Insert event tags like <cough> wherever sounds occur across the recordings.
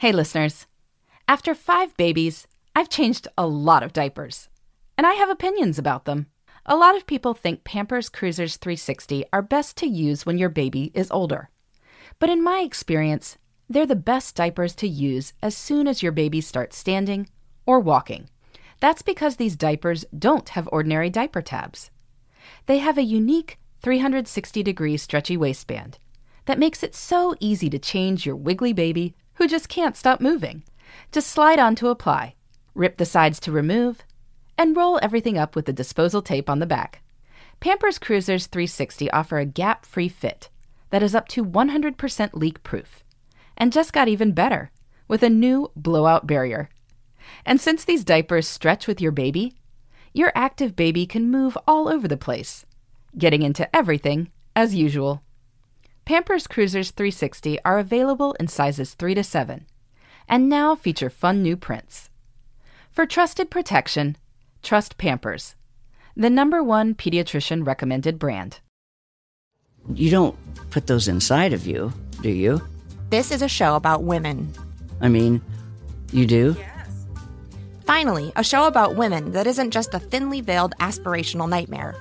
Hey, listeners. After five babies, I've changed a lot of diapers, and I have opinions about them. A lot of people think Pampers Cruisers 360 are best to use when your baby is older. But in my experience, they're the best diapers to use as soon as your baby starts standing or walking. That's because these diapers don't have ordinary diaper tabs. They have a unique 360 degree stretchy waistband that makes it so easy to change your wiggly baby who just can't stop moving. Just slide on to apply, rip the sides to remove, and roll everything up with the disposal tape on the back. Pampers Cruisers 360 offer a gap free fit that is up to 100% leak proof and just got even better with a new blowout barrier. And since these diapers stretch with your baby, your active baby can move all over the place, getting into everything as usual. Pampers Cruisers 360 are available in sizes 3 to 7 and now feature fun new prints. For trusted protection, trust Pampers, the number one pediatrician recommended brand. You don't put those inside of you, do you? This is a show about women. I mean, you do? Yes. Finally, a show about women that isn't just a thinly veiled aspirational nightmare.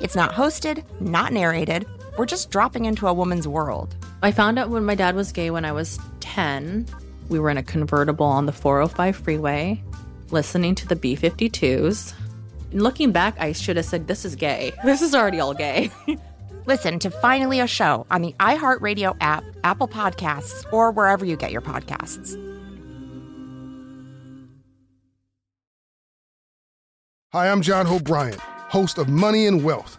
It's not hosted, not narrated. We're just dropping into a woman's world. I found out when my dad was gay when I was 10. We were in a convertible on the 405 freeway, listening to the B 52s. Looking back, I should have said, This is gay. <laughs> This is already all gay. <laughs> Listen to Finally a Show on the iHeartRadio app, Apple Podcasts, or wherever you get your podcasts. Hi, I'm John Hope Bryant, host of Money and Wealth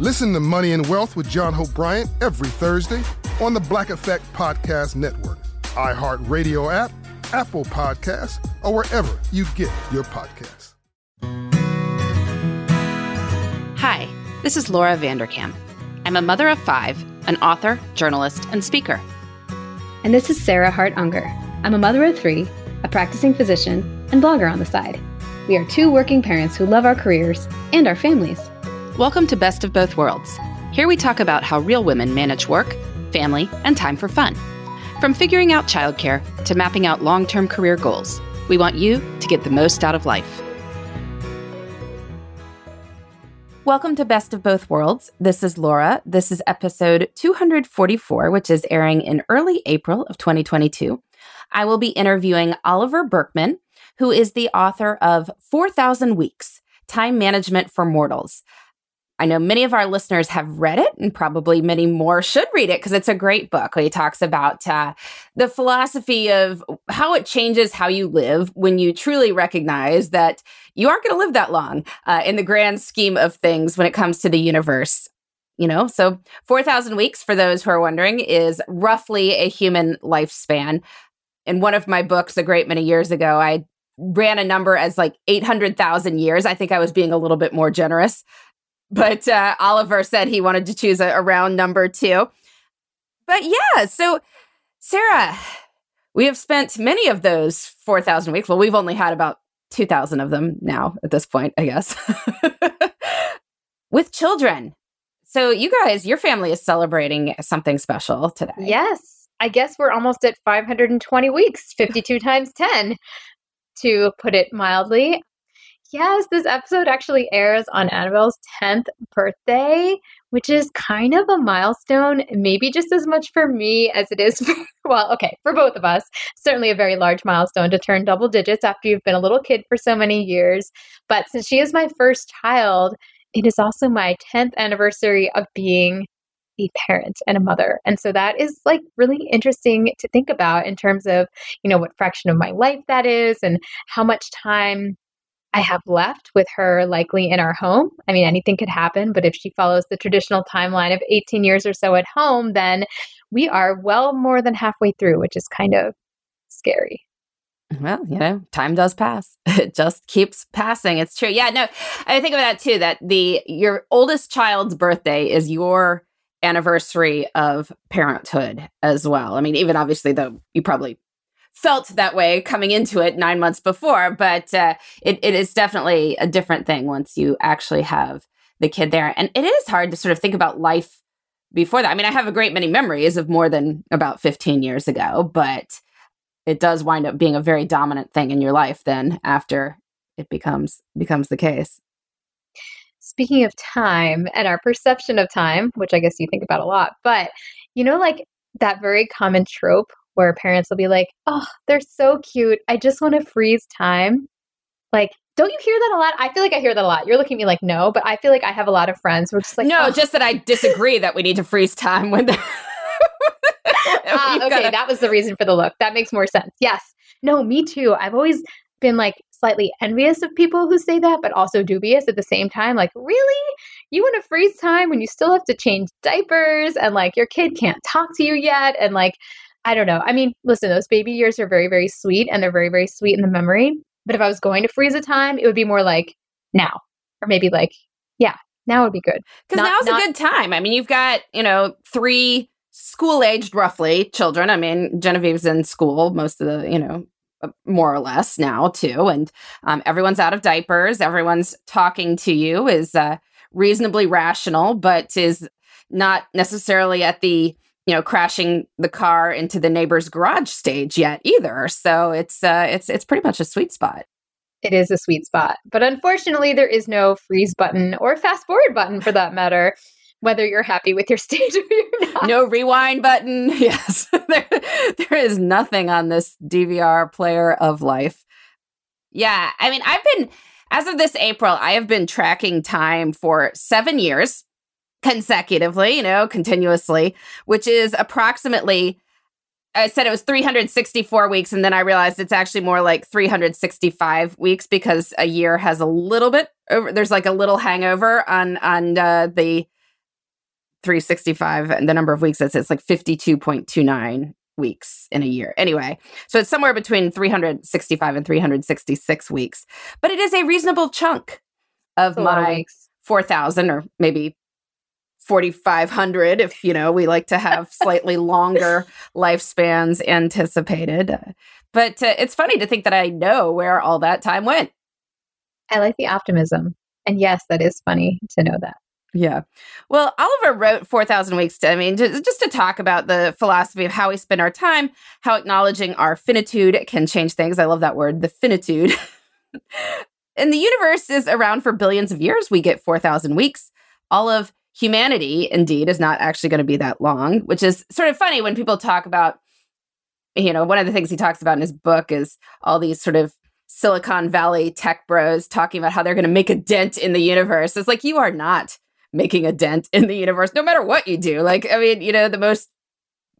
Listen to Money and Wealth with John Hope Bryant every Thursday on the Black Effect Podcast Network, iHeartRadio app, Apple Podcasts, or wherever you get your podcasts. Hi, this is Laura Vanderkam. I'm a mother of five, an author, journalist, and speaker. And this is Sarah Hart Unger. I'm a mother of three, a practicing physician, and blogger on the side. We are two working parents who love our careers and our families. Welcome to Best of Both Worlds. Here we talk about how real women manage work, family, and time for fun. From figuring out childcare to mapping out long term career goals, we want you to get the most out of life. Welcome to Best of Both Worlds. This is Laura. This is episode 244, which is airing in early April of 2022. I will be interviewing Oliver Burkeman, who is the author of 4,000 Weeks Time Management for Mortals. I know many of our listeners have read it, and probably many more should read it because it's a great book. He talks about uh, the philosophy of how it changes how you live when you truly recognize that you aren't going to live that long uh, in the grand scheme of things when it comes to the universe. You know, so 4,000 weeks, for those who are wondering, is roughly a human lifespan. In one of my books, a great many years ago, I ran a number as like 800,000 years. I think I was being a little bit more generous but uh, Oliver said he wanted to choose a, a round number too. But yeah, so Sarah, we have spent many of those 4,000 weeks. Well, we've only had about 2,000 of them now at this point, I guess, <laughs> with children. So, you guys, your family is celebrating something special today. Yes. I guess we're almost at 520 weeks, 52 times 10, to put it mildly. Yes, this episode actually airs on Annabelle's 10th birthday, which is kind of a milestone, maybe just as much for me as it is <laughs> for, well, okay, for both of us. Certainly a very large milestone to turn double digits after you've been a little kid for so many years. But since she is my first child, it is also my 10th anniversary of being a parent and a mother. And so that is like really interesting to think about in terms of, you know, what fraction of my life that is and how much time I have left with her likely in our home. I mean, anything could happen, but if she follows the traditional timeline of 18 years or so at home, then we are well more than halfway through, which is kind of scary. Well, you know, time does pass. <laughs> It just keeps passing. It's true. Yeah, no, I think of that too. That the your oldest child's birthday is your anniversary of parenthood as well. I mean, even obviously, though you probably felt that way coming into it nine months before, but uh, it, it is definitely a different thing once you actually have the kid there. And it is hard to sort of think about life before that. I mean, I have a great many memories of more than about 15 years ago, but it does wind up being a very dominant thing in your life then after it becomes becomes the case. Speaking of time and our perception of time, which I guess you think about a lot, but you know, like that very common trope where parents will be like, oh, they're so cute. I just want to freeze time. Like, don't you hear that a lot? I feel like I hear that a lot. You're looking at me like, no, but I feel like I have a lot of friends who are just like, no, oh. just that I disagree that we need to freeze time when. The- <laughs> ah, okay, gotta- that was the reason for the look. That makes more sense. Yes. No, me too. I've always been like slightly envious of people who say that, but also dubious at the same time. Like, really? You want to freeze time when you still have to change diapers and like your kid can't talk to you yet? And like, I don't know. I mean, listen, those baby years are very, very sweet and they're very, very sweet in the memory. But if I was going to freeze a time, it would be more like now, or maybe like, yeah, now would be good. Because now's not- a good time. I mean, you've got, you know, three school aged roughly children. I mean, Genevieve's in school most of the, you know, uh, more or less now too. And um, everyone's out of diapers. Everyone's talking to you is uh, reasonably rational, but is not necessarily at the you know crashing the car into the neighbor's garage stage yet either. So it's uh it's it's pretty much a sweet spot. It is a sweet spot. But unfortunately there is no freeze button or fast forward button for that matter whether you're happy with your <laughs> stage or you're not. No rewind button. <laughs> Yes. <laughs> There, there is nothing on this dvr player of life. Yeah. I mean i've been as of this april i have been tracking time for seven years consecutively, you know, continuously, which is approximately I said it was 364 weeks, and then I realized it's actually more like 365 weeks because a year has a little bit over. There's like a little hangover on on uh, the 365 and the number of weeks. It's it's like 52.29 weeks in a year. Anyway, so it's somewhere between 365 and 366 weeks, but it is a reasonable chunk of my 4,000 or maybe 4500 if you know we like to have <laughs> slightly longer lifespans anticipated but uh, it's funny to think that i know where all that time went i like the optimism and yes that is funny to know that yeah. Well, Oliver wrote 4,000 Weeks to, I mean, just, just to talk about the philosophy of how we spend our time, how acknowledging our finitude can change things. I love that word, the finitude. <laughs> and the universe is around for billions of years. We get 4,000 weeks. All of humanity indeed is not actually going to be that long, which is sort of funny when people talk about, you know, one of the things he talks about in his book is all these sort of Silicon Valley tech bros talking about how they're going to make a dent in the universe. It's like you are not making a dent in the universe, no matter what you do. Like, I mean, you know, the most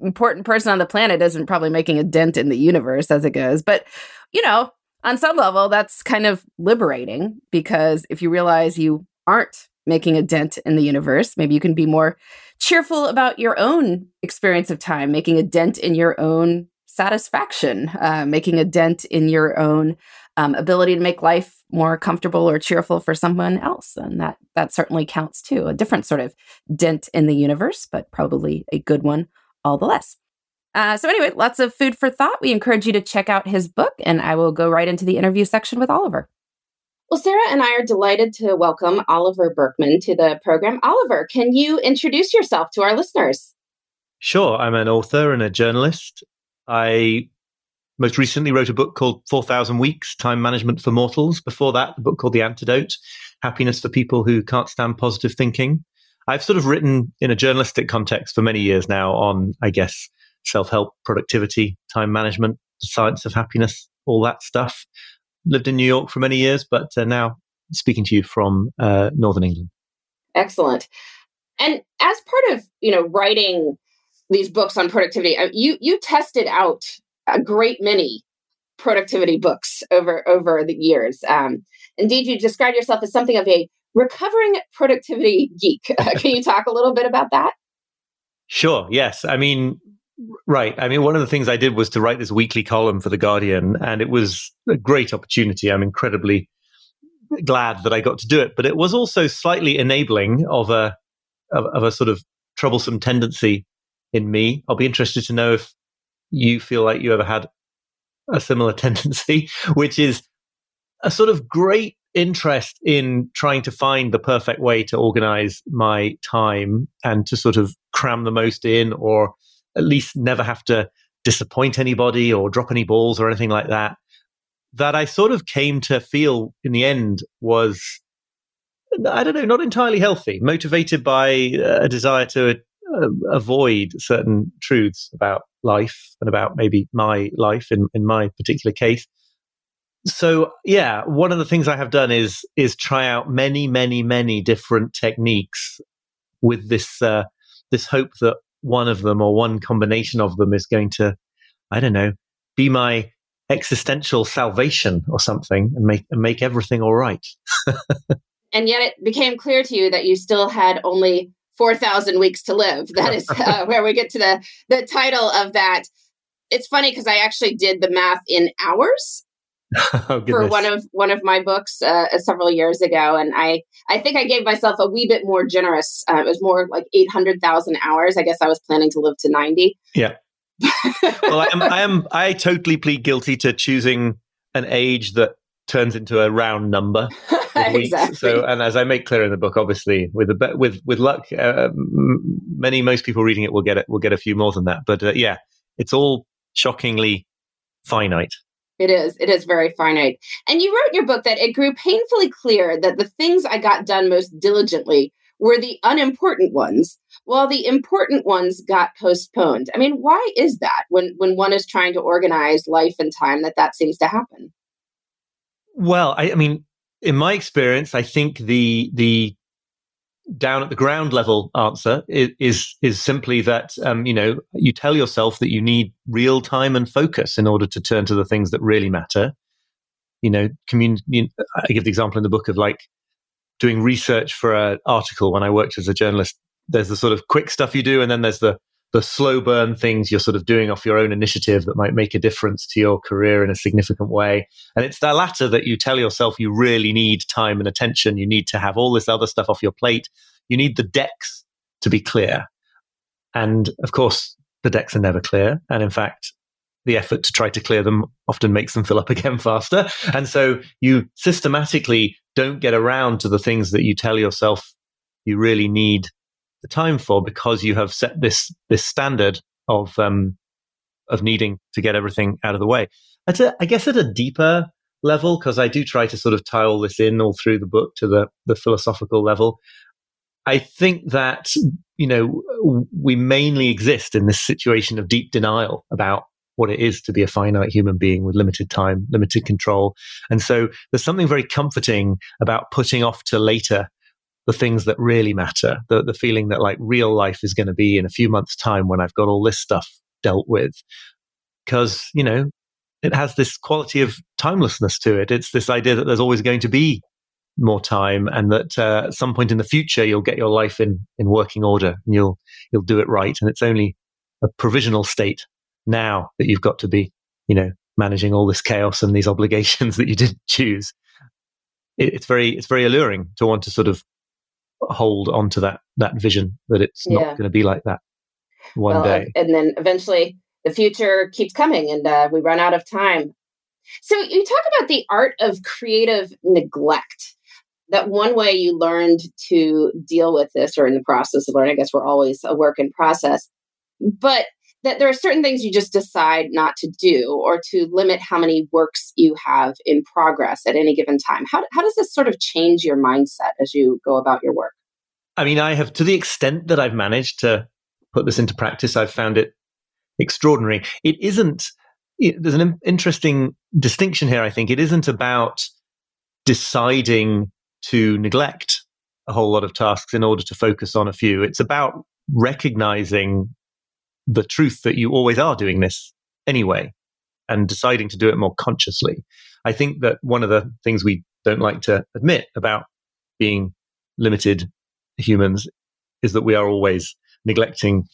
important person on the planet isn't probably making a dent in the universe as it goes. But, you know, on some level, that's kind of liberating because if you realize you aren't making a dent in the universe. Maybe you can be more cheerful about your own experience of time, making a dent in your own satisfaction, uh, making a dent in your own um, ability to make life more comfortable or cheerful for someone else, and that that certainly counts too. A different sort of dent in the universe, but probably a good one all the less. Uh, so anyway, lots of food for thought. We encourage you to check out his book, and I will go right into the interview section with Oliver. Well, Sarah and I are delighted to welcome Oliver Burkeman to the program. Oliver, can you introduce yourself to our listeners? Sure. I'm an author and a journalist. I most recently wrote a book called 4,000 Weeks Time Management for Mortals. Before that, a book called The Antidote Happiness for People Who Can't Stand Positive Thinking. I've sort of written in a journalistic context for many years now on, I guess, self help, productivity, time management, the science of happiness, all that stuff lived in New York for many years, but uh, now speaking to you from uh, Northern England. Excellent. And as part of you know writing these books on productivity, uh, you you tested out a great many productivity books over over the years. Um, indeed, you describe yourself as something of a recovering productivity geek. <laughs> Uh, can you talk a little bit about that? Sure. Yes. I mean, Right. I mean, one of the things I did was to write this weekly column for The Guardian, and it was a great opportunity. I'm incredibly glad that I got to do it, but it was also slightly enabling of a of, of a sort of troublesome tendency in me. I'll be interested to know if you feel like you ever had a similar <laughs> tendency, which is a sort of great interest in trying to find the perfect way to organize my time and to sort of cram the most in or at least never have to disappoint anybody or drop any balls or anything like that, that I sort of came to feel in the end was, I don't know, not entirely healthy, motivated by a desire to uh, avoid certain truths about life and about maybe my life in, in my particular case. So yeah, one of the things I have done is is try out many, many, many different techniques with this uh, this hope that one of them or one combination of them is going to, I don't know, be my existential salvation or something and make and make everything all right. <laughs> and yet it became clear to you that you still had only 4,000 weeks to live. That is <laughs> uh, where we get to the the title of that. It's funny because I actually did the math in hours <laughs> oh, for one of one of my books uh, several years ago, and I I think I gave myself a wee bit more generous. Uh, it was more like eight hundred thousand hours. I guess I was planning to live to ninety. Yeah. <laughs> well, I am, I am. I totally plead guilty to choosing an age that turns into a round number. <laughs> exactly. So, and as I make clear in the book, obviously, with a with with luck, uh, many most people reading it will get it will get a few more than that. But uh, yeah, it's all shockingly finite. It is. It is very finite. And you wrote in your book that it grew painfully clear that the things I got done most diligently were the unimportant ones, while the important ones got postponed. I mean, why is that when when one is trying to organize life and time that that seems to happen? Well, I, I mean, in my experience, I think the the down at the ground level answer is is, is simply that um, you know you tell yourself that you need real time and focus in order to turn to the things that really matter. You know. I give the example in the book of like doing research for an article when I worked as a journalist. There's the sort of quick stuff you do, and then there's the the slow burn things you're sort of doing off your own initiative that might make a difference to your career in a significant way. And it's that latter that you tell yourself you really need time and attention. You need to have all this other stuff off your plate. You need the decks to be clear. And of course, the decks are never clear. And in fact, the effort to try to clear them often makes them fill up <laughs> again faster. And so you systematically don't get around to the things that you tell yourself you really need the time for because you have set this this standard of um, of needing to get everything out of the way. At a, I guess at a deeper level, because I do try to sort of tie all this in all through the book to the the philosophical level. I think that you know we mainly exist in this situation of deep denial about what it is to be a finite human being with limited time, limited control. And so there's something very comforting about putting off to later the things that really matter, the, the feeling that like real life is going to be in a few months' time when I've got all this stuff dealt with. Because, you know, it has this quality of timelessness to it. It's this idea that there's always going to be more time and that uh, at some point in the future you'll get your life in, in working order and you'll you'll do it right. And it's only a provisional state now that you've got to be, you know, managing all this chaos and these <laughs> obligations that you didn't choose. It, it's very it's very alluring to want to sort of hold onto that that vision that it's yeah. not going to be like that one well, day. And then eventually the future keeps coming and uh, we run out of time. So you talk about the art of creative neglect. That one way you learned to deal with this, or in the process of learning, I guess we're always a work in process. But that there are certain things you just decide not to do or to limit how many works you have in progress at any given time. How, how does this sort of change your mindset as you go about your work? I mean, I have, to the extent that I've managed to put this into practice, I've found it extraordinary. It isn't, it, there's an interesting distinction here, I think. It isn't about deciding to neglect a whole lot of tasks in order to focus on a few. It's about recognizing the truth that you always are doing this anyway and deciding to do it more consciously. I think that one of the things we don't like to admit about being limited humans is that we are always neglecting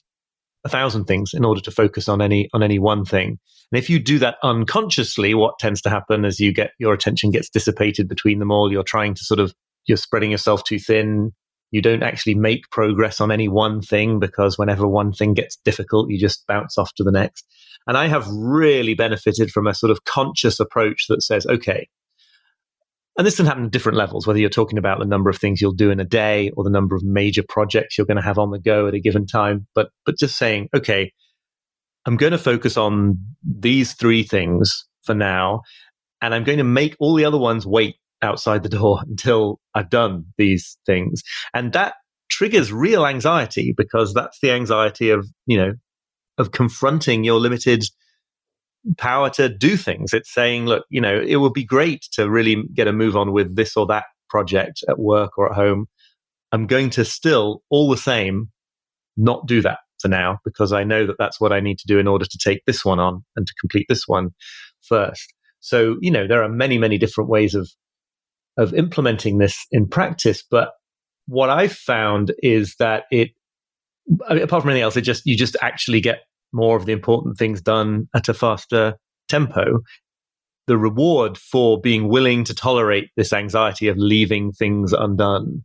a thousand things in order to focus on any on any one thing. And if you do that unconsciously, what tends to happen is you get your attention gets dissipated between them all. You're trying to sort of you're spreading yourself too thin. You don't actually make progress on any one thing because whenever one thing gets difficult, you just bounce off to the next. And I have really benefited from a sort of conscious approach that says, okay, and this can happen at different levels, whether you're talking about the number of things you'll do in a day or the number of major projects you're going to have on the go at a given time. But, but just saying, okay, I'm going to focus on these three things for now. And I'm going to make all the other ones wait outside the door <laughs> until I've done these things. And that triggers real anxiety because that's the anxiety of, you know, of confronting your limited power to do things. It's saying, look, you know, it would be great to really get a move on with this or that project at work or at home. I'm going to still, all the same, not do that for now because I know that that's what I need to do in order to take this one on and to complete this one first. So, you know, there are many, many different ways of of implementing this in practice. But what I've found is that it, apart from anything else, it just you just actually get more of the important things done at a faster tempo. The reward for being willing to tolerate this anxiety of leaving things undone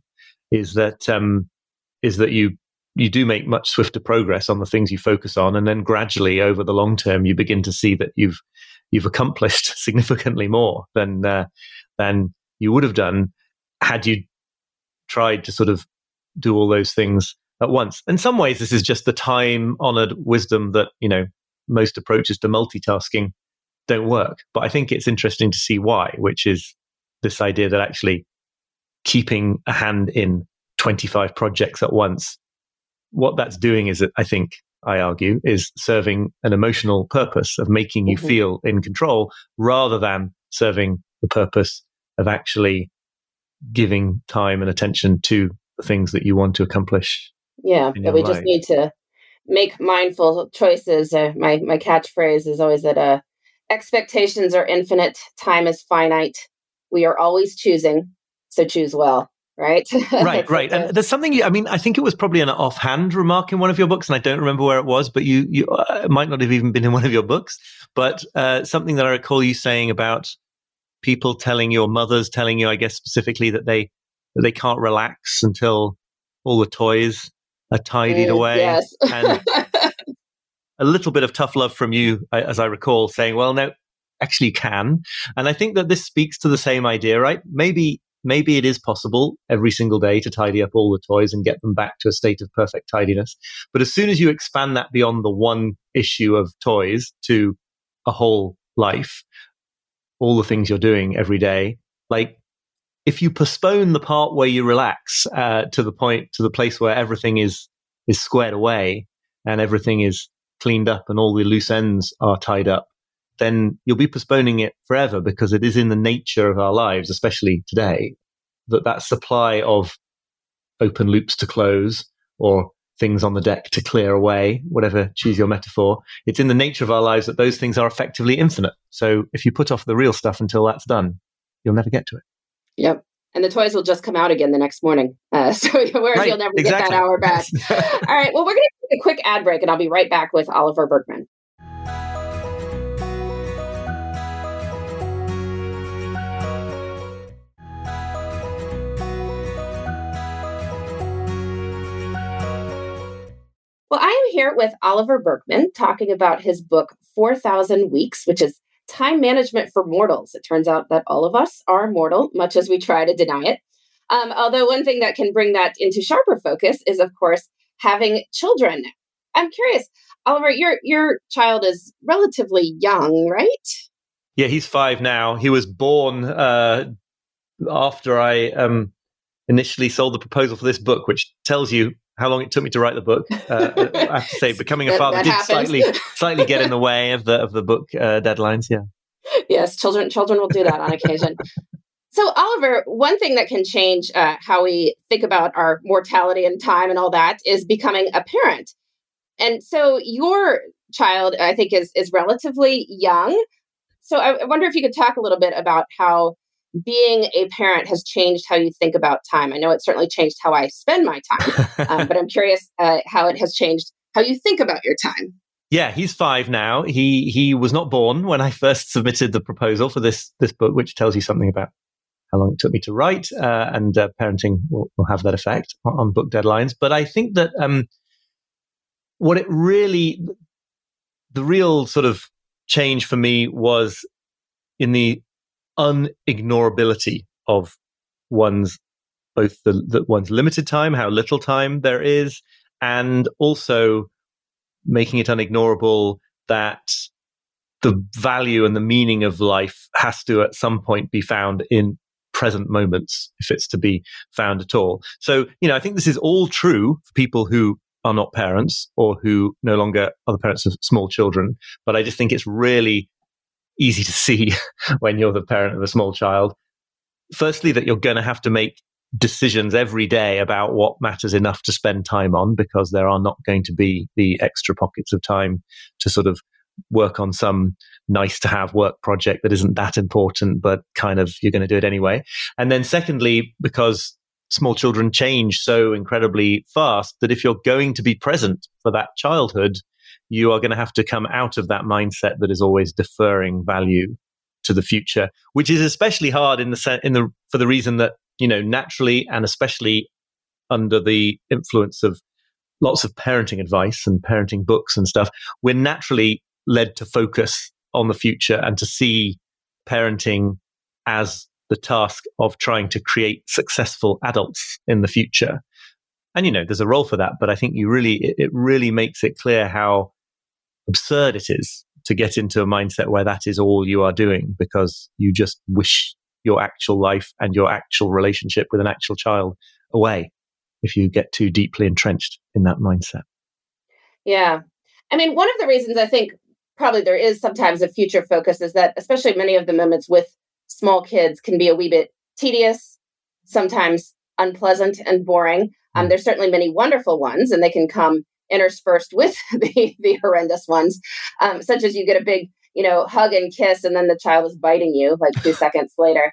is that um, is that you you do make much swifter progress on the things you focus on, and then gradually over the long term, you begin to see that you've you've accomplished <laughs> significantly more than uh, than you would have done had you tried to sort of do all those things at once. In some ways, this is just the time honored wisdom that, you know, most approaches to multitasking don't work. But I think it's interesting to see why, which is this idea that actually keeping a hand in 25 projects at once, what that's doing is, I think, I argue, is serving an emotional purpose of making you mm-hmm. feel in control rather than serving the purpose of actually giving time and attention to the things that you want to accomplish. Yeah, that we life. just need to make mindful choices. Uh, my my catchphrase is always that uh, expectations are infinite, time is finite. We are always choosing, so choose well. Right, <laughs> right, right. And there's something. You, I mean, I think it was probably an offhand remark in one of your books, and I don't remember where it was. But you, you uh, might not have even been in one of your books. But uh, something that I recall you saying about people telling your mothers telling you, I guess specifically that they that they can't relax until all the toys are tidied mm, away. Yes. and <laughs> a little bit of tough love from you, as I recall, saying, "Well, no, actually, can." And I think that this speaks to the same idea, right? Maybe maybe it is possible every single day to tidy up all the toys and get them back to a state of perfect tidiness. But as soon as you expand that beyond the one issue of toys to a whole life, all the things you're doing every day. Like if you postpone the part where you relax uh, to the point to the place where everything is is squared away and everything is cleaned up and all the loose ends are tied up, then you'll be postponing it forever because it is in the nature of our lives, especially today, that that supply of open loops to close or things on the deck to clear away, whatever, choose your metaphor. It's in the nature of our lives that those things are effectively infinite. So if you put off the real stuff until that's done, you'll never get to it. Yep. And the toys will just come out again the next morning. Uh, <laughs> so whereas right, you'll never exactly. get that hour back. <laughs> All right. Well, we're going to take a quick ad break and I'll be right back with Oliver Burkeman. Well, I am here with Oliver Burkeman talking about his book, 4,000 Weeks, which is time management for mortals. It turns out that all of us are mortal, much as we try to deny it. Um, although, one thing that can bring that into sharper focus is, of course, having children. I'm curious, Oliver, your your child is relatively young, right? Yeah, he's five now. He was born uh, after I um, initially sold the proposal for this book, which tells you how long it took me to write the book. Uh, <laughs> I have to say, becoming a father did happens. slightly <laughs> slightly get in the way of the of the book uh, deadlines. Yeah. Yes, children children will do that on occasion. so, Oliver, one thing that can change uh, how we think about our mortality and time and all that is becoming a parent. And so, your child, I think, is is relatively young. So, I, I wonder if you could talk a little bit about how being a parent has changed how you think about time. I know it certainly changed how I spend my time, <laughs> um, but I'm curious uh, how it has changed how you think about your time. Yeah, he's five now. He he was not born when I first submitted the proposal for this this book, which tells you something about how long it took me to write, uh, and uh, parenting will, will, have that effect on, on, book deadlines. But I think that um, what it really, the real sort of change for me was in the unignorability of one's both the, the one's limited time, how little time there is, and also making it unignorable that the value and the meaning of life has to at some point be found in present moments if it's to be found at all. So, you know, I think this is all true for people who are not parents or who no longer are the parents of small children. But I just think it's really easy to see <laughs> when you're the parent of a small child. Firstly, that you're going to have to make decisions every day about what matters enough to spend time on because there are not going to be the extra pockets of time to sort of work on some nice to have work project that isn't that important, but kind of you're going to do it anyway. And then secondly, because small children change so incredibly fast that if you're going to be present for that childhood, you are going to have to come out of that mindset that is always deferring value to the future, which is especially hard in the in the for the reason that you know naturally and especially under the influence of lots of parenting advice and parenting books and stuff, we're naturally led to focus on the future and to see parenting as the task of trying to create successful adults in the future. And you know, there's a role for that, but I think you really it, it really makes it clear how absurd it is to get into a mindset where that is all you are doing because you just wish your actual life and your actual relationship with an actual child away if you get too deeply entrenched in that mindset. Yeah. I mean, one of the reasons I think probably there is sometimes a future focus is that, especially many of the moments with small kids, can be a wee bit tedious, sometimes unpleasant and boring. Um, mm. there's certainly many wonderful ones, and they can come interspersed with <laughs> the, the horrendous ones, um, such as you get a big, you know, hug and kiss, and then the child is biting you like two <laughs> seconds later.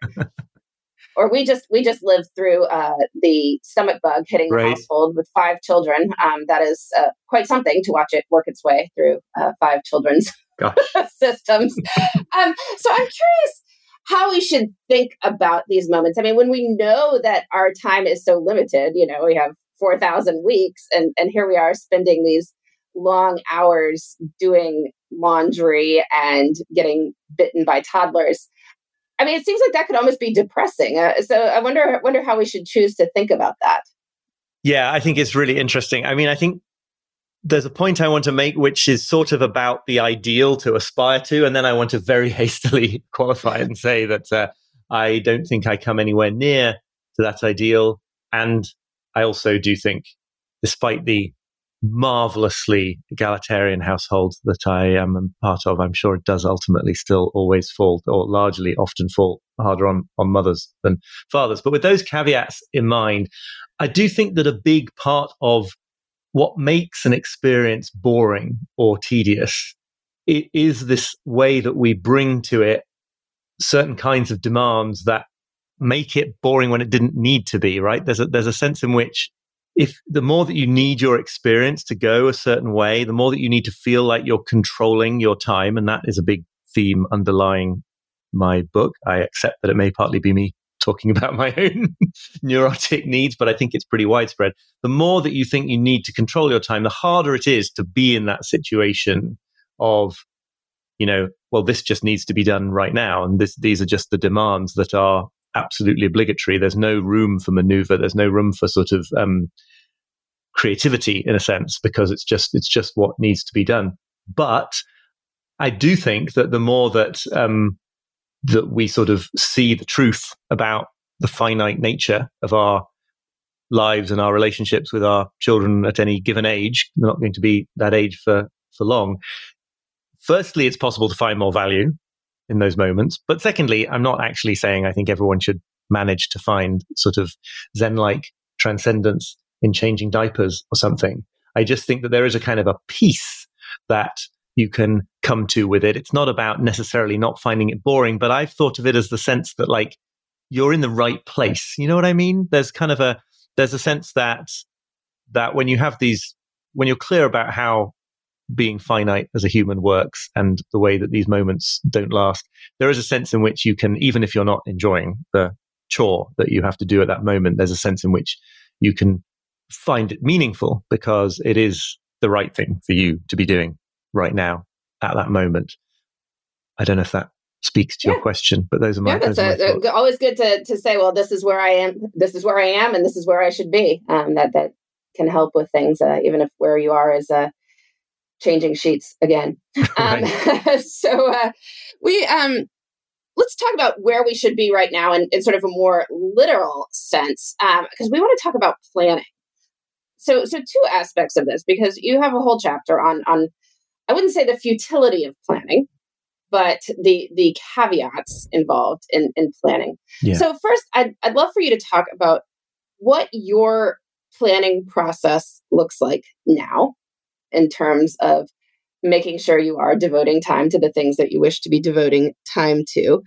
Or we just we just lived through uh, the stomach bug hitting the household with five children. Um, that is uh, quite something to watch it work its way through uh, five children's <laughs> systems. um, so I'm curious how we should think about these moments. I mean, when we know that our time is so limited, you know, we have 4,000 weeks, and, and here we are spending these long hours doing laundry and getting bitten by toddlers. I mean, it seems like that could almost be depressing. Uh, so I wonder, wonder how we should choose to think about that. Yeah, I think it's really interesting. I mean, I think there's a point I want to make, which is sort of about the ideal to aspire to. And then I want to very <laughs> hastily qualify and say that uh, I don't think I come anywhere near to that ideal. And I also do think, despite the marvelously egalitarian household that I am part of, I'm sure it does ultimately still always fall, or largely often fall harder on, on mothers than fathers. But with those caveats in mind, I do think that a big part of what makes an experience boring or tedious it is this way that we bring to it certain kinds of demands that make it boring when it didn't need to be right there's a there's a sense in which if the more that you need your experience to go a certain way the more that you need to feel like you're controlling your time and that is a big theme underlying my book i accept that it may partly be me talking <laughs> about my own neurotic needs, but I think it's pretty widespread. The more that you think you need to control your time, the harder it is to be in that situation of, you know, well, this just needs to be done right now. And this, these are just the demands that are absolutely obligatory. There's no room for maneuver. There's no room for sort of, um, creativity in a sense because it's just it's just what needs to be done but i do think that the more that um, that we sort of see the truth about the finite nature of our lives and our relationships with our children at any given age. They're not going to be that age for, for long. Firstly, it's possible to find more value in those moments. But secondly, I'm not actually saying I think everyone should manage to find sort of Zen like transcendence in changing diapers or something. I just think that there is a kind of a peace that you can come to with it. It's not about necessarily not finding it boring, but I've thought of it as the sense that like you're in the right place. You know what I mean? There's kind of a there's a sense that that when you have these when you're clear about how being finite as a human works and the way that these moments don't last, there is a sense in which you can, even if you're not enjoying the chore that you have to do at that moment, there's a sense in which you can find it meaningful because it is the right thing for you to be doing right now at that moment. I don't know if that speaks to yeah. your question, but those are my. Yeah, that's a, my always good to to say. Well, this is where I am. This is where I am, and this is where I should be. Um, that that can help with things, uh, even if where you are is uh, changing sheets again. <laughs> Um, <laughs> so uh, we um, let's talk about where we should be right now in, in sort of a more literal sense, because um, we want to talk about planning. So, so two aspects of this, because you have a whole chapter on on I wouldn't say the futility of planning, but the the caveats involved in in planning. Yeah. So first, I'd I'd love for you to talk about what your planning process looks like now in terms of making sure you are devoting time to the things that you wish to be devoting time to.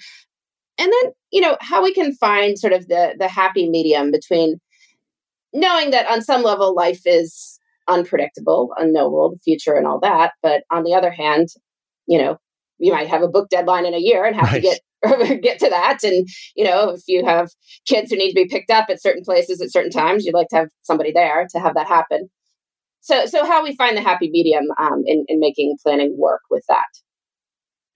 And then, you know, how we can find sort of the the happy medium between knowing that on some level life is unpredictable, unknowable, the future and all that, but on the other hand, you know, you might have a book deadline in a year and have right. to get <laughs> get to that and you know if you have kids who need to be picked up at certain places at certain times you'd like to have somebody there to have that happen so so how we find the happy medium um, in, in making planning work with that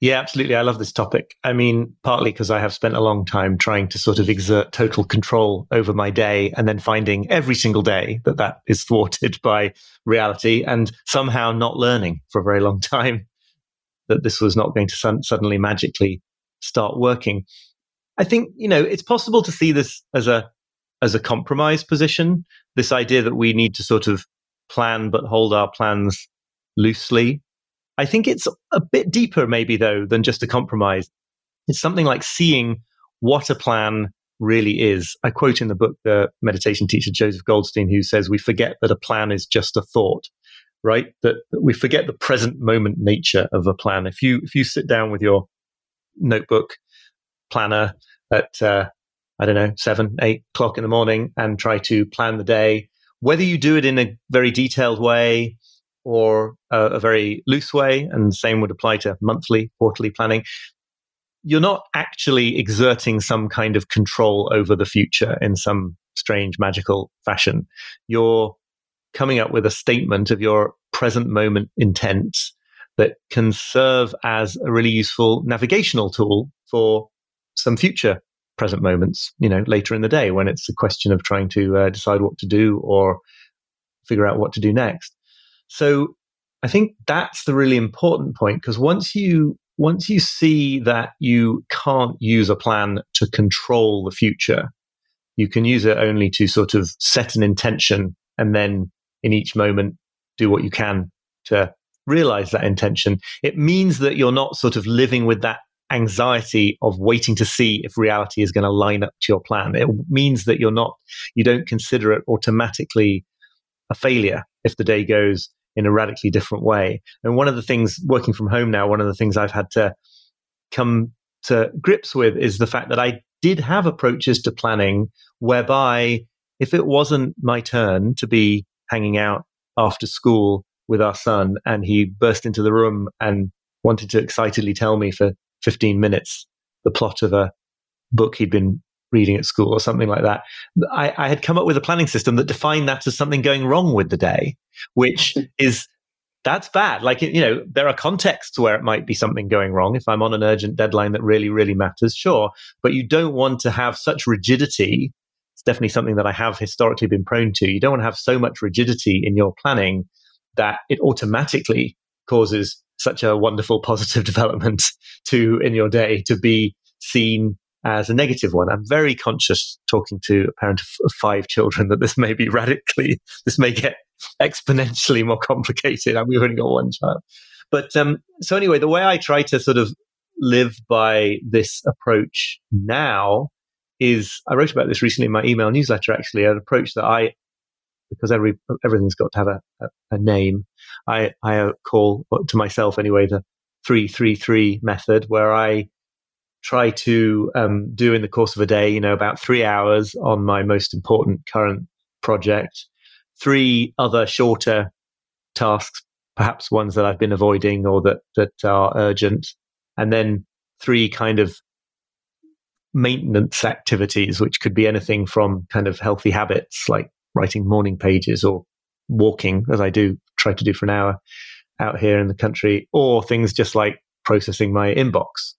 yeah absolutely i love this topic i mean partly because i have spent a long time trying to sort of exert total control over my day and then finding every single day that that is <laughs> thwarted by reality and somehow not learning for a very long <laughs> time that this was not going to sun- suddenly magically start working. I think you know it's possible to see this as a as a compromise position. This idea that we need to sort of plan but hold our plans loosely. I think it's a bit deeper, maybe though, than just a compromise. It's something like seeing what a plan really is. I quote in the book the meditation teacher Joseph Goldstein, who says, We forget that a plan is just a thought right? That, that, we forget the present moment nature of a plan. If you if you sit down with your notebook planner at uh, I don't know seven eight o'clock in the morning and try to plan the day, whether you do it in a very detailed way or a, a very loose way, and the same would apply to monthly, quarterly planning. You're not actually exerting some kind of control over the future in some strange magical fashion. You're coming up with a statement of your present moment intent that can serve as a really useful navigational tool for some future present moments, you know, later in the day when it's a question of trying to uh, decide what to do or figure out what to do next. So I think that's the really important point because once you once you see that you can't use a plan to control the future, you can use it only to sort of set an intention and then in each moment do what you can to realize that intention. It means that you're not sort of living with that anxiety of waiting to see if reality is going to line up to your plan. It means that you're not, you don't consider it automatically a failure if the day goes in a radically different way. And one of the things working from home now, one of the things I've had to come to grips with is the fact that I did have approaches to planning whereby if it wasn't my turn to be hanging out after school with our son and he burst into the room and wanted to excitedly tell me for 15 minutes the plot of a book he'd been reading at school or something like that. I, I, had come up with a planning system that defined that as something going wrong with the day, which <laughs> is that's bad. Like, you know, there are contexts where it might be something going wrong. If I'm on an urgent deadline that really, really matters, sure. But you don't want to have such rigidity it's definitely something that I have historically been prone to. You don't want to have so much rigidity in your planning that it automatically causes such a wonderful positive <laughs> development to in your day to be seen as a negative one. I'm very conscious talking to a parent of five children that this may be radically, <laughs> this may get exponentially more complicated. And we've only got one child. But um, so anyway, the way I try to sort of live by this approach now is I wrote about this recently in my email newsletter. Actually, an approach that I, because every everything's got to have a, a, a name, I I call to myself anyway the three three three method, where I try to um, do in the course of a day, you know, about three hours on my most important current project, three other shorter tasks, perhaps ones that I've been avoiding or that, that are urgent. And then three kind of maintenance activities, which could be anything from kind of healthy habits like writing morning pages or walking, as I do try to do for an hour out here in the country, or things just like processing my inbox.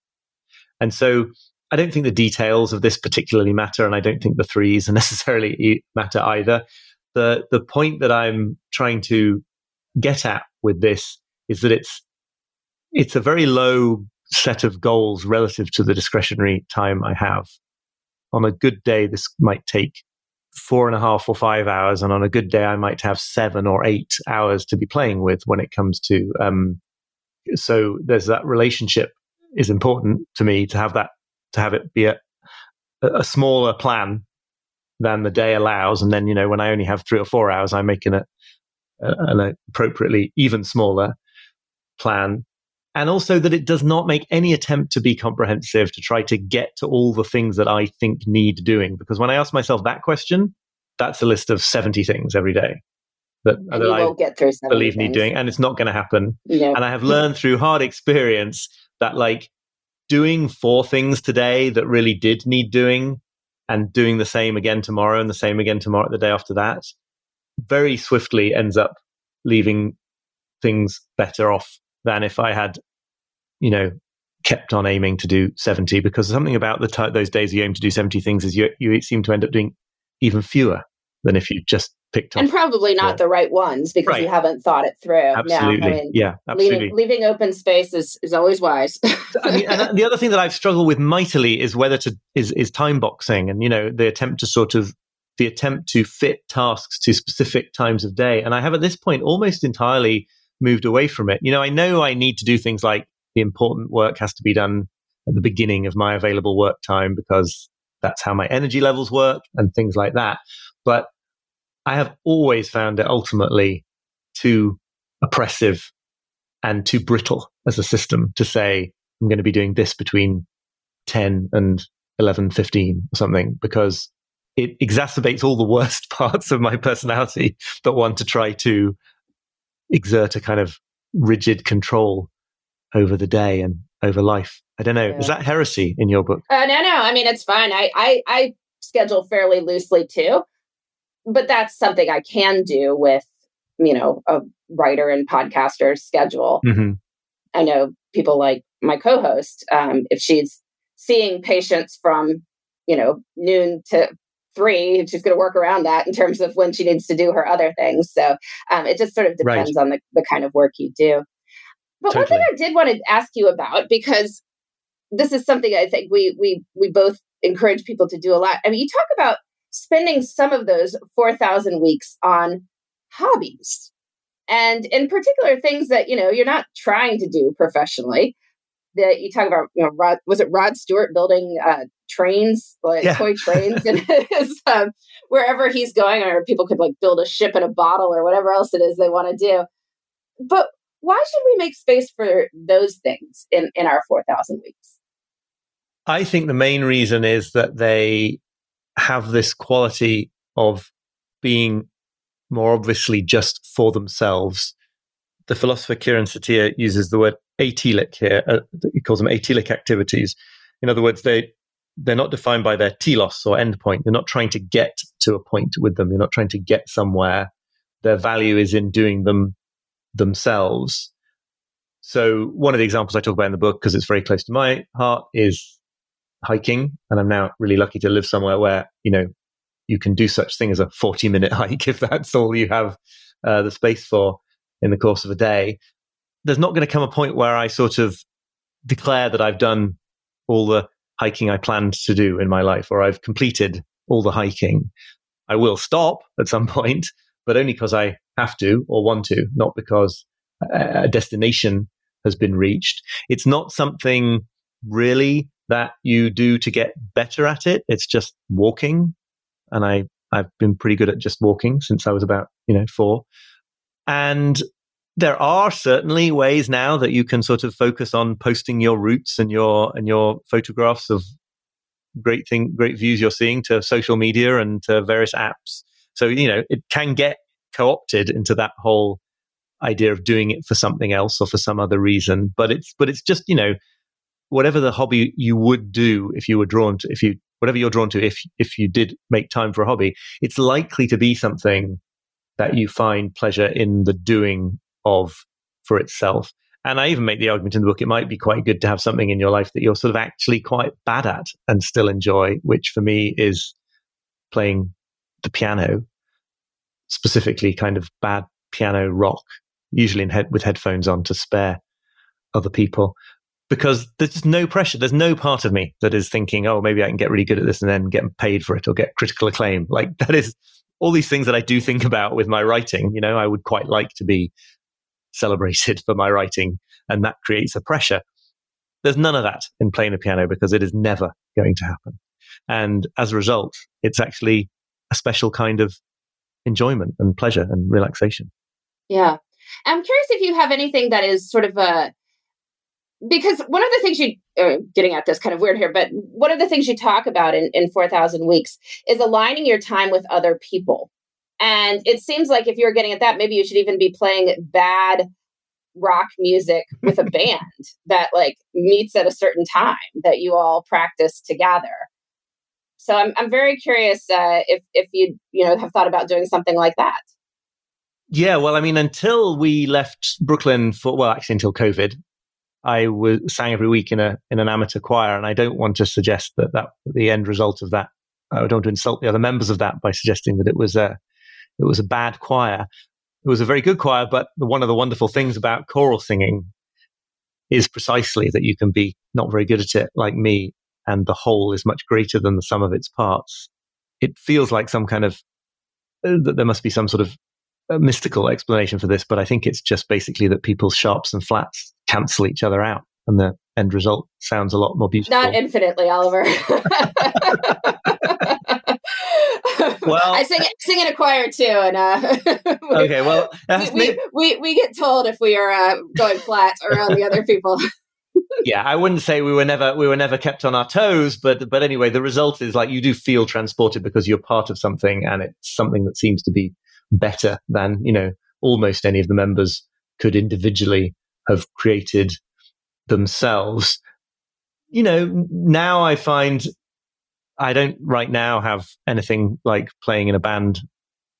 And so I don't think the details of this particularly matter, and I don't think the threes <laughs> necessarily matter either. The the point that I'm trying to get at with this is that it's it's a very low set of goals relative to the discretionary time I have. On a good day, this might take four and a half or five hours, and on a good day, I might have seven or eight hours to be playing with when it comes to. Um, so there's that relationship is important to me to have that to have it be a, a smaller plan than the day allows, and then you know when I only have three or four hours, I'm making it an appropriately even smaller plan and also that it does not make any attempt to be comprehensive to try to get to all the things that I think need doing. Because when I ask myself that question, that's a list of 70 things every day that, that I get through believe need doing, and it's not going to happen. Yeah. And I have learned through hard experience that like doing four things today that really did need doing and doing the same again tomorrow and the same again tomorrow the day after that very swiftly ends up leaving things better off than if I had, you know, kept on aiming to do 70 because something about the t- those days you aim to do 70 things is you, you seem to end up doing even fewer than if you just picked and probably not the right ones because right. you haven't thought it through. Absolutely, no, I mean, yeah, absolutely. Leaving, leaving, open space is, is always wise. <laughs> I mean, and the other thing that I've struggled with mightily is whether to is is time boxing, and you know, the attempt to sort of the attempt to fit tasks to specific times of day. And I have at this point almost entirely moved away from it. You know, I know I need to do things like the important work has to be done at the beginning of my available work time because that's how my energy levels work and things like that. But I have always found it ultimately too oppressive and too brittle as a system to say, I'm going to be doing this between 10 and 11, 15 or something because it exacerbates all the worst <laughs> parts of my personality that want to try to exert a kind of rigid control over the day and over life. I don't know. Yeah. Is that heresy in your book? Uh, no, no. I mean, it's fine. I, I, I schedule fairly loosely too, but that's something I can do with, you know, a writer and podcaster schedule. Mm-hmm. I know people like my co-host, um, if she's seeing patients from, you know, noon to three she's going to work around that in terms of when she needs to do her other things so um, it just sort of depends right. on the, the kind of work you do but totally. one thing i did want to ask you about because this is something i think we we we both encourage people to do a lot i mean you talk about spending some of those 4000 weeks on hobbies and in particular things that you know you're not trying to do professionally that you talk about you know rod was it rod stewart building uh, trains, like yeah. toy trains, and <laughs> his, um, wherever he's going, or people could like build a ship in a bottle or whatever else it is they want to do. But why should we make space for those things in, in our 4,000 weeks? I think the main reason is that they have this quality of being more obviously just for themselves. The philosopher Kieran Setiya uses the word atelic here. Uh, he calls them atelic activities. In other words, they they're not defined by their telos or endpoint. You're not trying to get to a point with them. You're not trying to get somewhere. Their value is in doing them themselves. So one of the examples I talk about in the book, because it's very close to my heart, is hiking. And I'm now really lucky to live somewhere where, you know, you can do such thing as a 40 minute <laughs> hike if that's all you have uh, the space for in the course of a day. There's not going to come a point where I sort of declare that I've done all the hiking I planned to do in my life, or I've completed all the hiking. I will stop at some <laughs> point, but only because I have to or want to, not because a destination has been reached. It's not something really that you do to get better at it. It's just walking. And I, I've been pretty good at just walking since I was about, you know, four. And there are certainly ways now that you can sort of focus on posting your routes and your and your photographs of great thing great views you're seeing to social media and to various apps so you know it can get co-opted into that whole idea of doing it for something else or for some other reason. But it's but it's just you know whatever the hobby you would do if you were drawn to if you whatever you're drawn to if if you did make time for a hobby, it's likely to be something that you find pleasure in the doing of for itself. And I even make the argument in the book, it might be quite good to have something in your life that you're sort of actually quite bad at and still enjoy, which for me is playing the piano, specifically kind of bad piano rock, usually head, with headphones on to spare other people. Because there's no pressure. There's no part of me that is thinking, oh, maybe I can get really good at this and then get paid for it or get critical acclaim. Like that is all these things that I do think about with my writing. You know, I would quite like to be celebrated <laughs> for my writing, and that creates a pressure. There's none of that in playing the piano because it is never going to happen. And as a result, it's actually a special kind of enjoyment and pleasure and relaxation. Yeah. I'm curious if you have anything that is sort of a because one of the things you uh, getting at this kind of weird here, but one of the things you talk about in, in 4,000 weeks is aligning your time with other people. And it seems like if you're getting at that, maybe you should even be playing bad rock music with a <laughs> band that like meets at a certain time that you all practice together. So I'm I'm very curious uh, if if you you know have thought about doing something like that. Yeah, well, I mean, until we left Brooklyn for well, actually until COVID, I was sang every week in a in an amateur choir, and I don't want to suggest that that the end result of that. I don't want to insult the other members of that by suggesting that it was a it was a bad choir. It was a very good choir, but one of the wonderful things about choral singing is precisely that you can be not very good at it, like me, and the whole is much greater than the sum of its parts. It feels like some kind of uh, that there must be some sort of uh, mystical explanation for this, but I think it's just basically that people's sharps and flats cancel each other out, and the end result sounds a lot more beautiful. Not infinitely, Oliver. <laughs> well, I sing sing in a choir too, and uh, <laughs> we, okay, well, we, we, we get told if we are uh, going flat around the other people. <laughs> yeah, I wouldn't say we were never we were never kept on our toes, but but anyway, the result is like you do feel transported because you're part of something, and it's something that seems to be better than you know almost any of the members could individually have created themselves. You know, now I find I don't right now have anything like playing in a band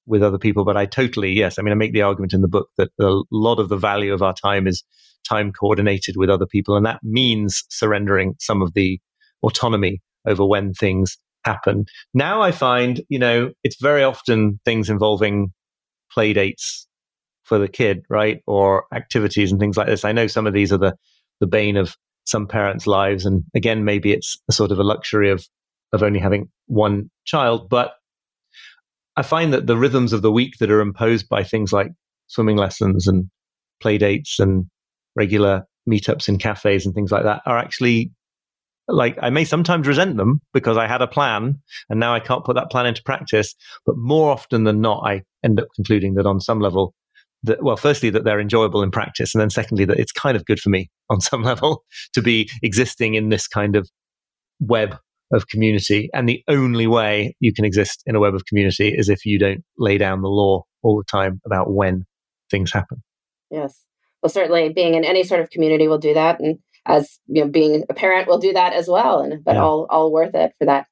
with other people, but I totally, yes. I mean, I make the argument in the book that a lot of the value of our time is time coordinated with other people. And that means surrendering some of the autonomy over when things happen. Now I find, you know, it's very often things involving play dates for the kid, right? Or activities and things like this. I know some of these are the, the bane of some parents' lives. And again, maybe it's a sort of a luxury of of only having one child. But I find that the rhythms of the week that are imposed by things like swimming lessons and play dates and regular meetups in cafes and things like that are actually like I may sometimes resent them because I had a plan and now I can't put that plan into practice. But more often than not, I end up concluding that on some level, that well, firstly that they're enjoyable in practice, and then secondly that it's kind of good for me <laughs> on some level to be existing in this kind of web of community. And the only way you can exist in a web of community is if you don't lay down the law all the time about when things happen. Yes. Well, certainly being in any sort of community will do that. And as you know, being a parent will do that as well. And but yeah. all all worth it for that.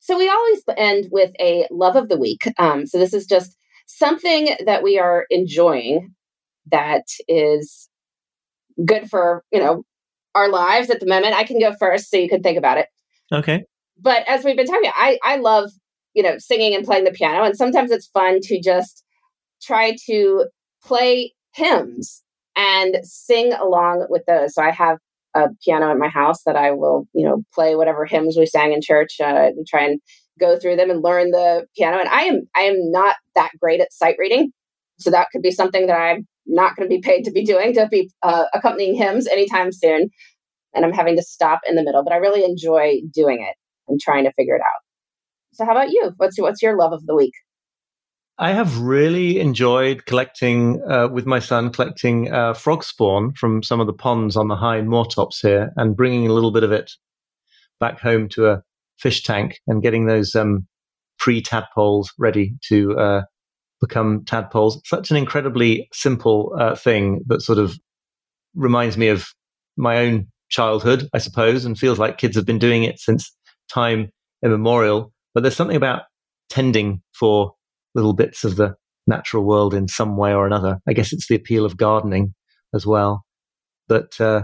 So we always end with a love of the week. Um, so this is just something that we are enjoying that is good for you know our lives at the moment. I can go first, so you can think about it. Okay but as we've been talking, I I love you know singing and playing the piano, and sometimes it's fun to just try to play hymns and sing along with those. So I have a piano at my house that I will you know play whatever hymns we sang in church uh, and try and go through them and learn the piano. And I am I am not that great at sight reading, so that could be something that I'm not going to be paid to be doing to be uh, accompanying hymns anytime soon. And I'm having to stop in the middle, but I really enjoy doing it and trying to figure it out. So, how about you? What's your, what's your love of the week? I have really enjoyed collecting uh, with my son, collecting uh, frog spawn from some of the ponds on the high moor tops here, and bringing a little bit of it back home to a fish tank and getting those um, pre tadpoles ready to uh, become tadpoles. Such an incredibly simple uh, thing that sort of reminds me of my own childhood, I suppose, and feels like kids have been doing it since time immemorial. But there's something about tending for little bits of the natural world in some way or another. I guess it's the appeal of gardening as well that uh,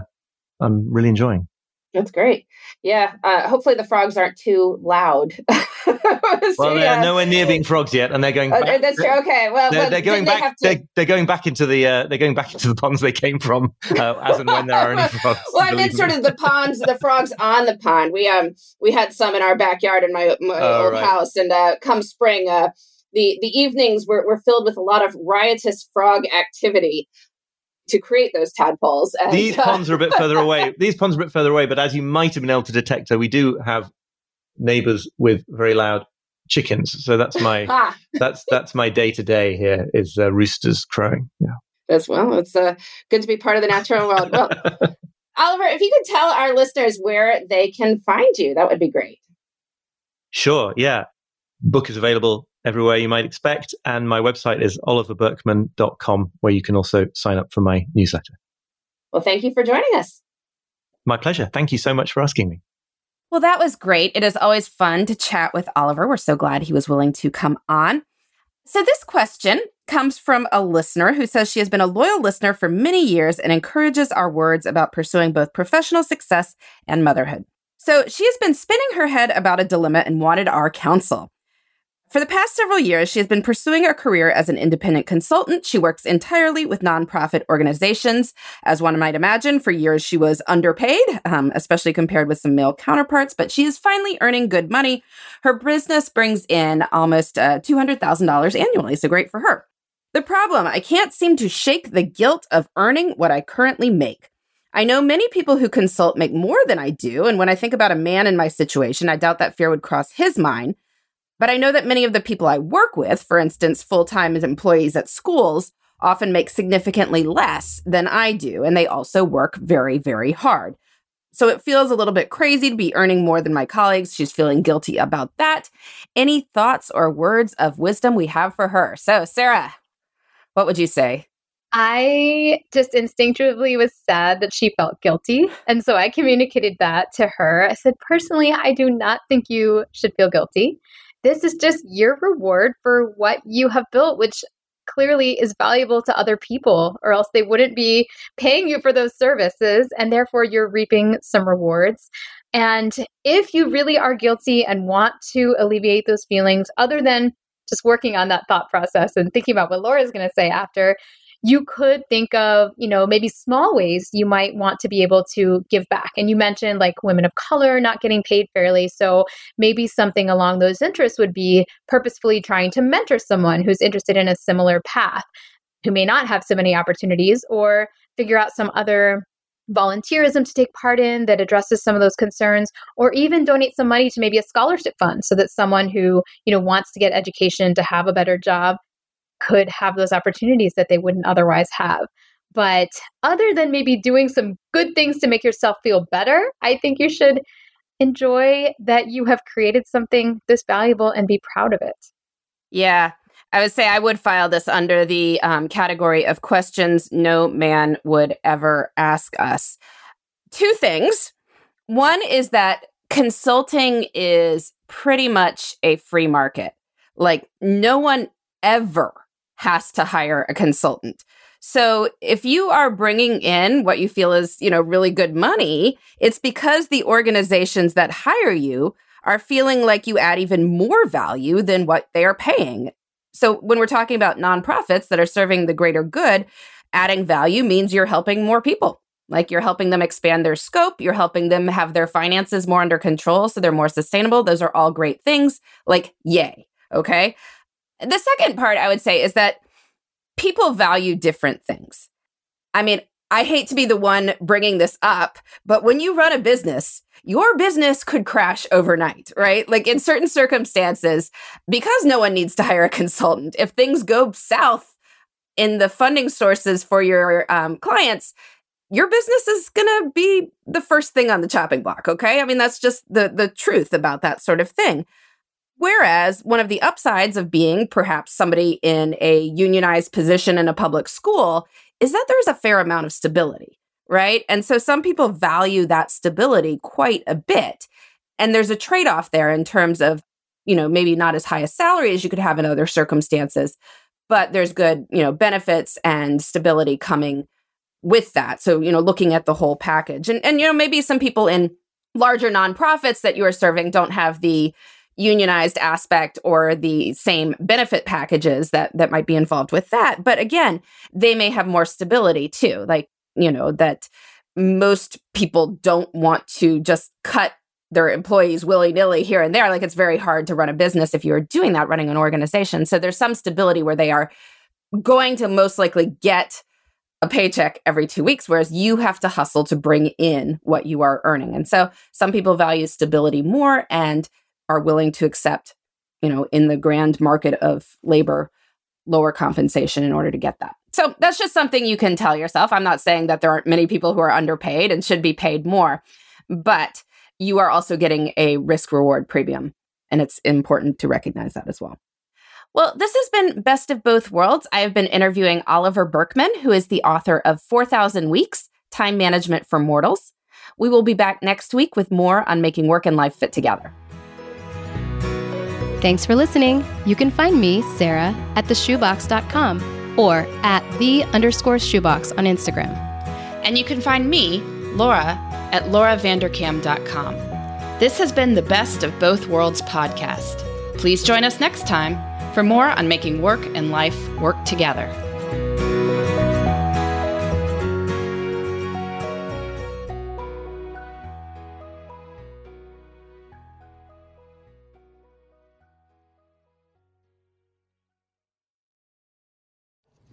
I'm really enjoying. That's great. Yeah. Uh, hopefully the frogs aren't too loud. <laughs> well, they're nowhere near being frogs yet, and they're going. Oh, back, that's true. Okay. Well, they're, well, they're going back. To... They're, they're, going back into the. Uh, they're going back into the ponds they came from, uh, as and when there are any <laughs> frogs. well, I meant sort of the ponds, the frogs on the pond. We um we had some in our backyard in my, my oh, old right. house, and uh, come spring, uh, the the evenings were, were filled with a lot of riotous frog activity to create those tadpoles. And, These uh, ponds are a bit further away. <laughs> These ponds are a bit further away, but as you might have been able to detect, so we do have neighbors with very loud chickens. So that's my <laughs> ah. that's that's my day to day here is uh, roosters crowing. Yeah. As well. It's uh, good to be part of the natural world. Well, <laughs> Oliver, if you could tell our listeners where they can find you, that would be great. Sure. Yeah. Book is available everywhere you might expect. And my website is oliverburkeman.com, where you can also sign up for my newsletter. Well, thank you for joining us. My pleasure. Thank you so much for asking me. Well, that was great. It is always fun to chat with Oliver. We're so glad he was willing to come on. So, this question comes from a listener who says she has been a loyal listener for many years and encourages our words about pursuing both professional success and motherhood. So, she has been spinning her head about a dilemma and wanted our counsel. For the past several years, she has been pursuing a career as an independent consultant. She works entirely with nonprofit organizations. As one might imagine, for years she was underpaid, um, especially compared with some male counterparts, but she is finally earning good money. Her business brings in almost uh, $200,000 annually, so great for her. The problem, I can't seem to shake the guilt of earning what I currently make. I know many people who consult make more than I do, and when I think about a man in my situation, I doubt that fear would cross his mind. But I know that many of the people I work with, for instance, full time employees at schools, often make significantly less than I do, and they also work very, very hard. So it feels a little bit crazy to be earning more than my colleagues. She's feeling guilty about that. Any thoughts or words of wisdom we have for her? So, Sarah, what would you say? I just instinctively was sad that she felt guilty. And so I communicated that to her. I said, personally, I do not think you should feel guilty this is just your reward for what you have built, which clearly is valuable to other people, or else they wouldn't be paying you for those services. And therefore, you're reaping some rewards. And if you really are guilty and want to alleviate those feelings, other than just working on that thought process and thinking about what Laura is going to say after, you could think of, you know, maybe small ways you might want to be able to give back. And you mentioned like women of color not getting paid fairly. So maybe something along those interests would be purposefully trying to mentor someone who's interested in a similar path who may not have so many opportunities or figure out some other volunteerism to take part in that addresses some of those concerns or even donate some money to maybe a scholarship fund so that someone who you know wants to get education to have a better job could have those opportunities that they wouldn't otherwise have. But other than maybe doing some good things to make yourself feel better, I think you should enjoy that you have created something this valuable and be proud of it. Yeah. I would say I would file this under the um, category of questions no man would ever ask us. Two things. One is that consulting is pretty much a free market. Like, no one ever has to hire a consultant. So if you are bringing in what you feel is, you know, really good money, it's because the organizations that hire you are feeling like you add even more value than what they are paying. So when we're talking about nonprofits that are serving the greater good, adding value means you're helping more people. Like you're helping them expand their scope, you're helping them have their finances more under control so they're more sustainable. Those are all great things. Like, yay. Okay. The second part I would say is that people value different things. I mean, I hate to be the one bringing this up, but when you run a business, your business could crash overnight, right? Like in certain circumstances, because no one needs to hire a consultant, if things go south in the funding sources for your um, clients, your business is going to be the first thing on the chopping block, okay? I mean, that's just the the truth about that sort of thing Whereas one of the upsides of being perhaps somebody in a unionized position in a public school is that there's a fair amount of stability, right? And so some people value that stability quite a bit. And there's a trade off there in terms of, you know, maybe not as high a salary as you could have in other circumstances, but there's good, you know, benefits and stability coming with that. So, you know, looking at the whole package. And and you know, maybe some people in larger nonprofits that you are serving don't have the unionized aspect or the same benefit packages that that might be involved with that. But again they may have more stability too like you know that most people don't want to just cut their employees willy-nilly here and there. Like it's very hard to run a business if you're doing that running an organization. So there's some stability where they are going to most likely get a paycheck every two weeks, whereas you have to hustle to bring in what you are earning. And so some people value stability more and are willing to accept, you know, in the grand market of labor, lower compensation in order to get that. So that's just something you can tell yourself. I'm not saying that there aren't many people who are underpaid and should be paid more, but you are also getting a risk reward premium. And it's important to recognize that as well. Well, this has been Best of Both Worlds. I have been interviewing Oliver Burkeman, who is the author of 4,000 Weeks Time Management for Mortals. We will be back next week with more on making work and life fit together. Thanks for listening. You can find me, Sarah, at theshoebox.com or at the underscore shoebox on Instagram. And you can find me, Laura, at lauravanderkam.com. This has been the Best of Both Worlds podcast. Please join us next time for more on making work and life work together.